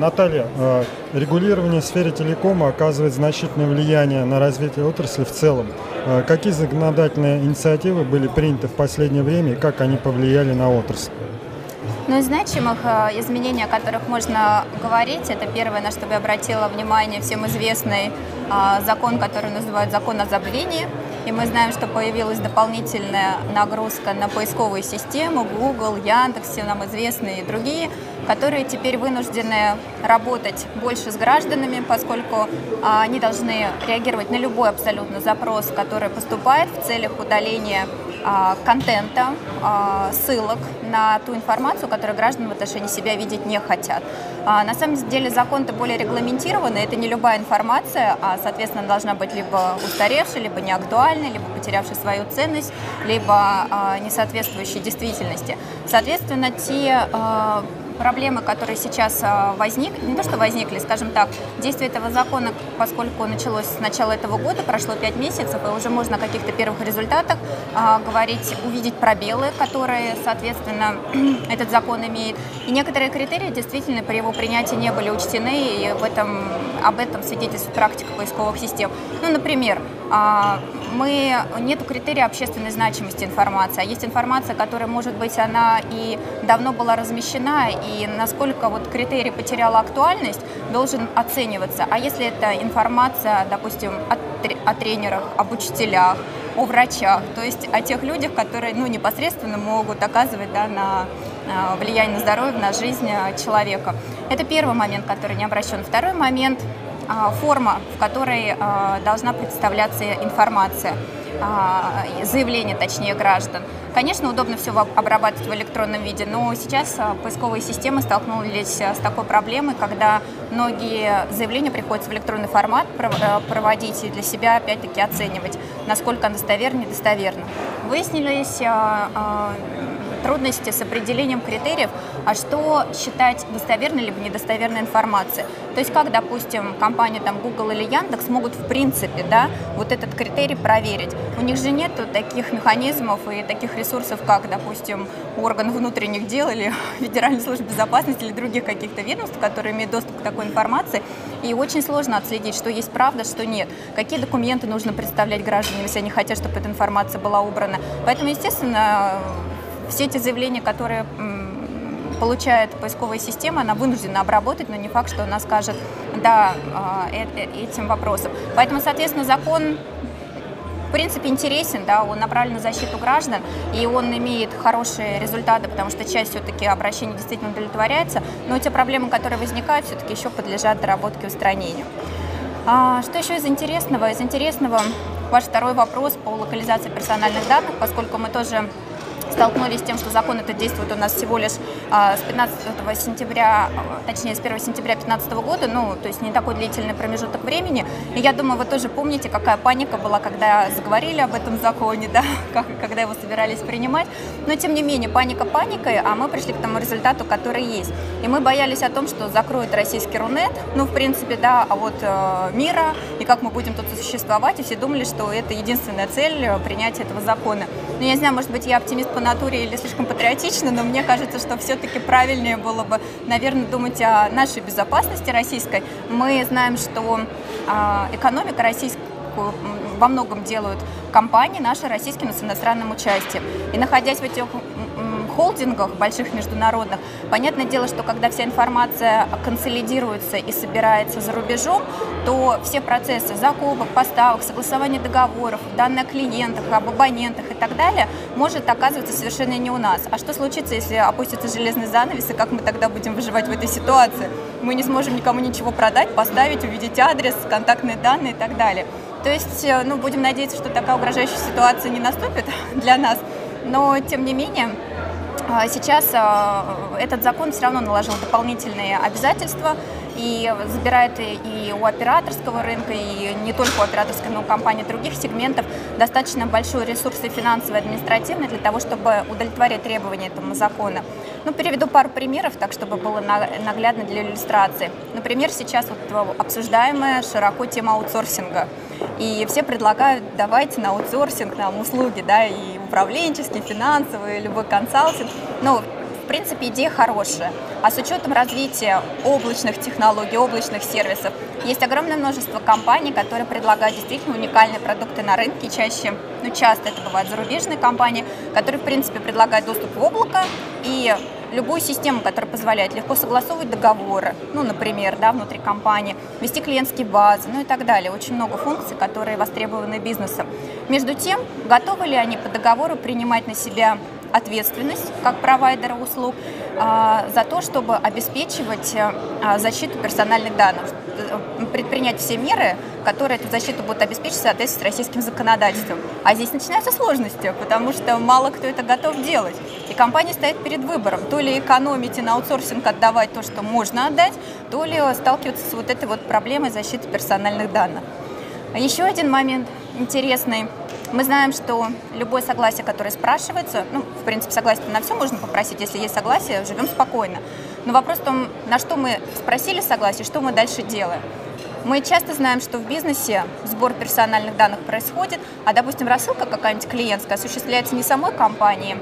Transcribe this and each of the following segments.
Наталья, э, регулирование в сфере телекома оказывает значительное влияние на развитие отрасли в целом. Э, какие законодательные инициативы были приняты в последнее время и как они повлияли на отрасль? Ну, из значимых э, изменений, о которых можно говорить, это первое, на что я обратила внимание, всем известный закон, который называют закон о забвении. И мы знаем, что появилась дополнительная нагрузка на поисковые системы, Google, Яндекс, все нам известные и другие, которые теперь вынуждены работать больше с гражданами, поскольку а, они должны реагировать на любой абсолютно запрос, который поступает в целях удаления контента, а, ссылок на ту информацию, которую граждане в отношении себя видеть не хотят. А, на самом деле закон-то более регламентированный, это не любая информация, а, соответственно, должна быть либо устаревшей, либо неактуальной, либо потерявшей свою ценность, либо не соответствующей действительности. Соответственно, те проблемы, которые сейчас а, возникли, не то что возникли, скажем так, действие этого закона, поскольку началось с начала этого года, прошло 5 месяцев, и уже можно о каких-то первых результатах а, говорить, увидеть пробелы, которые, соответственно, этот закон имеет. И некоторые критерии действительно при его принятии не были учтены, и в этом, об этом свидетельствует практика поисковых систем. Ну, например, а, мы, нет критерия общественной значимости информации, а есть информация, которая, может быть, она и давно была размещена, и насколько вот критерий потерял актуальность, должен оцениваться. А если это информация, допустим, о, о тренерах, об учителях, о врачах, то есть о тех людях, которые ну, непосредственно могут оказывать да, на влияние на здоровье, на жизнь человека. Это первый момент, который не обращен. Второй момент а, форма, в которой а, должна представляться информация, а, заявление, точнее, граждан. Конечно, удобно все обрабатывать в электронном виде, но сейчас поисковые системы столкнулись с такой проблемой, когда многие заявления приходится в электронный формат проводить и для себя, опять-таки, оценивать, насколько достоверно, недостоверно. Выяснились трудности с определением критериев, а что считать достоверной либо недостоверной информацией. То есть как, допустим, компания там Google или Яндекс могут в принципе да, вот этот критерий проверить. У них же нет таких механизмов и таких ресурсов, как, допустим, орган внутренних дел или Федеральная служба безопасности или других каких-то ведомств, которые имеют доступ к такой информации. И очень сложно отследить, что есть правда, что нет. Какие документы нужно представлять гражданам, если они хотят, чтобы эта информация была убрана. Поэтому, естественно, все эти заявления, которые получает поисковая система, она вынуждена обработать, но не факт, что она скажет «да» а, э, э, этим вопросам. Поэтому, соответственно, закон в принципе, интересен, да, он направлен на защиту граждан, и он имеет хорошие результаты, потому что часть все-таки обращений действительно удовлетворяется, но те проблемы, которые возникают, все-таки еще подлежат доработке и устранению. А, что еще из интересного? Из интересного ваш второй вопрос по локализации персональных данных, поскольку мы тоже столкнулись с тем, что закон это действует у нас всего лишь а, с 15 сентября, точнее с 1 сентября 2015 года, ну, то есть не такой длительный промежуток времени. И я думаю, вы тоже помните, какая паника была, когда заговорили об этом законе, да, когда его собирались принимать. Но, тем не менее, паника паникой, а мы пришли к тому результату, который есть. И мы боялись о том, что закроют российский Рунет, ну, в принципе, да, а вот э, мира, и как мы будем тут существовать, и все думали, что это единственная цель э, принятия этого закона. Но я не знаю, может быть, я оптимист по натуре или слишком патриотично, но мне кажется, что все-таки правильнее было бы, наверное, думать о нашей безопасности российской. Мы знаем, что э, экономика российская во многом делают компании наши российские с иностранным участием. И находясь в этих холдингах больших международных, понятное дело, что когда вся информация консолидируется и собирается за рубежом, то все процессы закупок, поставок, согласования договоров, данные о клиентах, об абонентах и так далее может оказываться совершенно не у нас. А что случится, если опустится железный занавес, и как мы тогда будем выживать в этой ситуации? Мы не сможем никому ничего продать, поставить, увидеть адрес, контактные данные и так далее. То есть, э, ну, будем надеяться, что такая угрожающая ситуация не наступит для нас, но, тем не менее, сейчас а, этот закон все равно наложил дополнительные обязательства и забирает и у операторского рынка, и не только у операторской, но и у компаний других сегментов достаточно большой ресурс и финансовый, и административный для того, чтобы удовлетворять требования этому закона. Ну, переведу пару примеров, так, чтобы было наглядно для иллюстрации. Например, сейчас вот обсуждаемая широко тема аутсорсинга. И все предлагают, давайте на аутсорсинг нам услуги, да, и управленческие, финансовые, любой консалтинг. Ну, принципе, идея хорошая. А с учетом развития облачных технологий, облачных сервисов, есть огромное множество компаний, которые предлагают действительно уникальные продукты на рынке. Чаще, ну часто это бывают зарубежные компании, которые, в принципе, предлагают доступ в облако и любую систему, которая позволяет легко согласовывать договоры, ну, например, да, внутри компании, вести клиентские базы, ну и так далее. Очень много функций, которые востребованы бизнесом. Между тем, готовы ли они по договору принимать на себя ответственность как провайдера услуг а, за то, чтобы обеспечивать а, защиту персональных данных, предпринять все меры, которые эту защиту будут обеспечить в соответствии с российским законодательством. А здесь начинаются сложности, потому что мало кто это готов делать. И компания стоит перед выбором, то ли экономить и на аутсорсинг отдавать то, что можно отдать, то ли сталкиваться с вот этой вот проблемой защиты персональных данных. Еще один момент интересный – мы знаем, что любое согласие, которое спрашивается, ну, в принципе, согласие на все можно попросить, если есть согласие, живем спокойно. Но вопрос в том, на что мы спросили согласие, что мы дальше делаем. Мы часто знаем, что в бизнесе сбор персональных данных происходит, а, допустим, рассылка какая-нибудь клиентская осуществляется не самой компанией,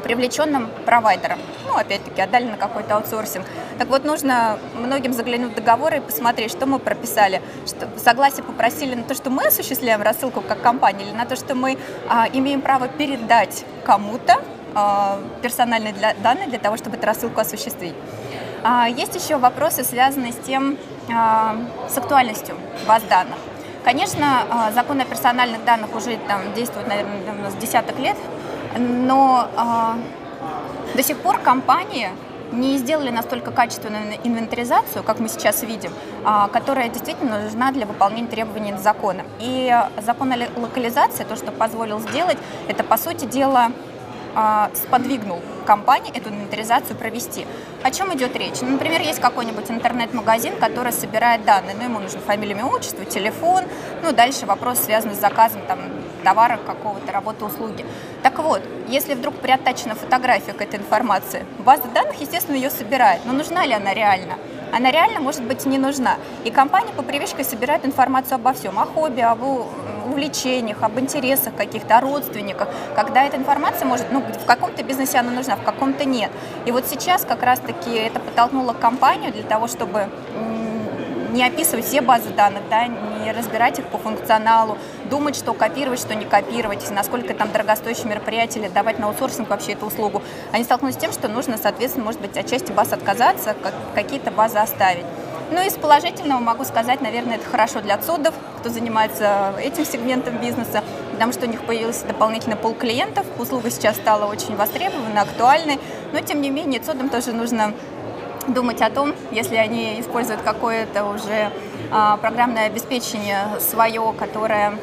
привлеченным провайдером. Ну, опять-таки, отдали на какой-то аутсорсинг. Так вот, нужно многим заглянуть в договоры и посмотреть, что мы прописали. Что, согласие попросили на то, что мы осуществляем рассылку как компания, или на то, что мы а, имеем право передать кому-то а, персональные для, данные для того, чтобы эту рассылку осуществить. А, есть еще вопросы, связанные с тем, а, с актуальностью баз данных. Конечно, а, закон о персональных данных уже там действует, наверное, нас десяток лет, но э, до сих пор компании не сделали настолько качественную инвентаризацию, как мы сейчас видим, а, которая действительно нужна для выполнения требований закона. И закон о локализации, то, что позволил сделать, это, по сути дела, а, сподвигнул компании эту инвентаризацию провести. О чем идет речь? Ну, например, есть какой-нибудь интернет-магазин, который собирает данные, ну, ему нужно фамилия, имя, отчество, телефон, ну, дальше вопрос связан с заказом там, товара какого-то, работы, услуги. Так вот, если вдруг приоттачена фотография к этой информации, база данных, естественно, ее собирает, но нужна ли она реально? Она реально, может быть, не нужна. И компания по привычке собирает информацию обо всем, о хобби, об увлечениях, об интересах каких-то, о родственниках, когда эта информация может, ну, в каком-то бизнесе она нужна, в каком-то нет. И вот сейчас как раз-таки это подтолкнуло компанию для того, чтобы не описывать все базы данных, да, не разбирать их по функционалу, думать, что копировать, что не копировать, насколько там дорогостоящее мероприятие или давать на аутсорсинг вообще эту услугу. Они столкнулись с тем, что нужно, соответственно, может быть, от части баз отказаться, какие-то базы оставить. Ну, из положительного могу сказать, наверное, это хорошо для отсудов, кто занимается этим сегментом бизнеса, потому что у них появился дополнительно пол клиентов, услуга сейчас стала очень востребована, актуальной, но, тем не менее, отсудам тоже нужно думать о том, если они используют какое-то уже а, программное обеспечение свое, которое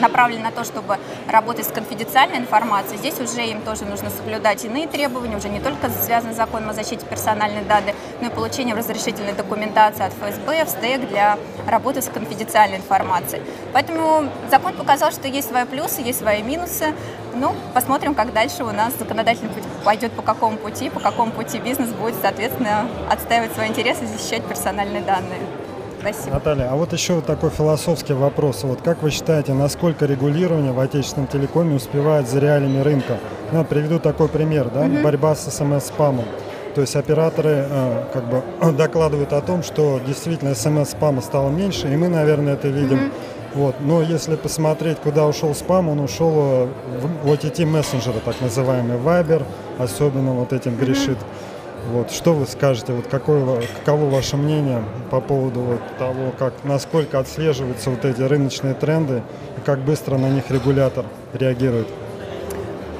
направлен на то, чтобы работать с конфиденциальной информацией, здесь уже им тоже нужно соблюдать иные требования, уже не только связаны с законом о защите персональных данных, но и получением разрешительной документации от ФСБ в СТЭК для работы с конфиденциальной информацией. Поэтому закон показал, что есть свои плюсы, есть свои минусы. Ну, посмотрим, как дальше у нас законодательный путь пойдет по какому пути, по какому пути бизнес будет, соответственно, отстаивать свои интересы защищать персональные данные. Спасибо. Наталья, а вот еще вот такой философский вопрос. Вот как вы считаете, насколько регулирование в отечественном телекоме успевает за реалиями рынка? Ну, приведу такой пример, да, угу. борьба с СМС-спамом. То есть операторы э, как бы докладывают о том, что действительно СМС-спама стало меньше, и мы, наверное, это видим. Угу. Вот. Но если посмотреть, куда ушел спам, он ушел э, в, в OTT мессенджеры, так называемый Viber, особенно вот этим грешит. Mm-hmm. Вот, что вы скажете, вот какое, каково ваше мнение по поводу вот того, как, насколько отслеживаются вот эти рыночные тренды и как быстро на них регулятор реагирует?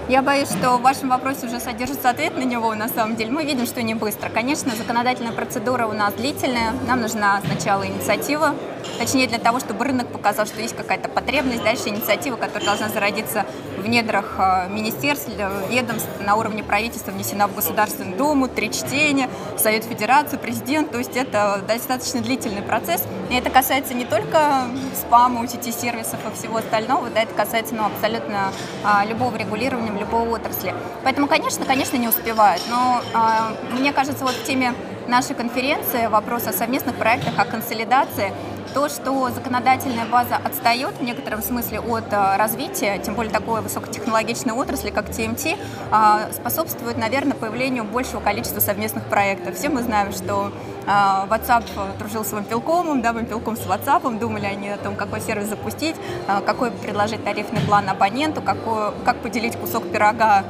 Я боюсь, что в вашем вопросе уже содержится ответ на него на самом деле. Мы видим, что не быстро. Конечно, законодательная процедура у нас длительная. Нам нужна сначала инициатива, точнее для того, чтобы рынок показал, что есть какая-то потребность. Дальше инициатива, которая должна зародиться в недрах э, министерств, ведомств, на уровне правительства внесена в Государственную Думу, три чтения, Совет Федерации, президент. То есть это достаточно длительный процесс. И это касается не только спама, UTT-сервисов и всего остального, да, это касается ну, абсолютно а, любого регулирования в любой отрасли. Поэтому, конечно, конечно, не успевают. Но а, мне кажется, вот в теме нашей конференции вопрос о совместных проектах, о консолидации – то, что законодательная база отстает в некотором смысле от э, развития, тем более такой высокотехнологичной отрасли, как TMT, э, способствует, наверное, появлению большего количества совместных проектов. Все мы знаем, что э, WhatsApp дружил с Вампилкомом, да, Вампилком с WhatsApp, думали они о том, какой сервис запустить, какой предложить тарифный план абоненту, какой, как поделить кусок пирога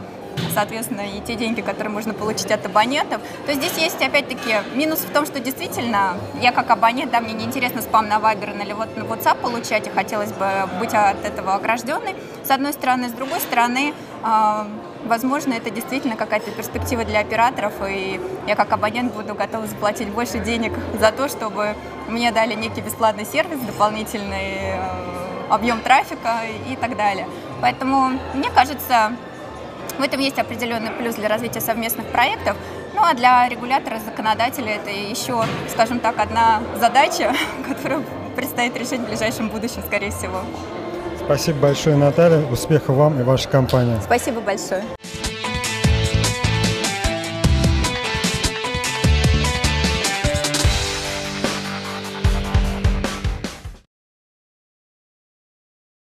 соответственно, и те деньги, которые можно получить от абонентов. То здесь есть, опять-таки, минус в том, что действительно я как абонент, да, мне неинтересно спам на Viber или вот на WhatsApp получать, и хотелось бы быть от этого огражденной, с одной стороны. С другой стороны, э, возможно, это действительно какая-то перспектива для операторов, и я как абонент буду готова заплатить больше денег за то, чтобы мне дали некий бесплатный сервис, дополнительный э, объем трафика и так далее. Поэтому, мне кажется, в этом есть определенный плюс для развития совместных проектов. Ну а для регулятора, законодателя это еще, скажем так, одна задача, которую предстоит решить в ближайшем будущем, скорее всего. Спасибо большое, Наталья. Успехов вам и вашей компании. Спасибо большое.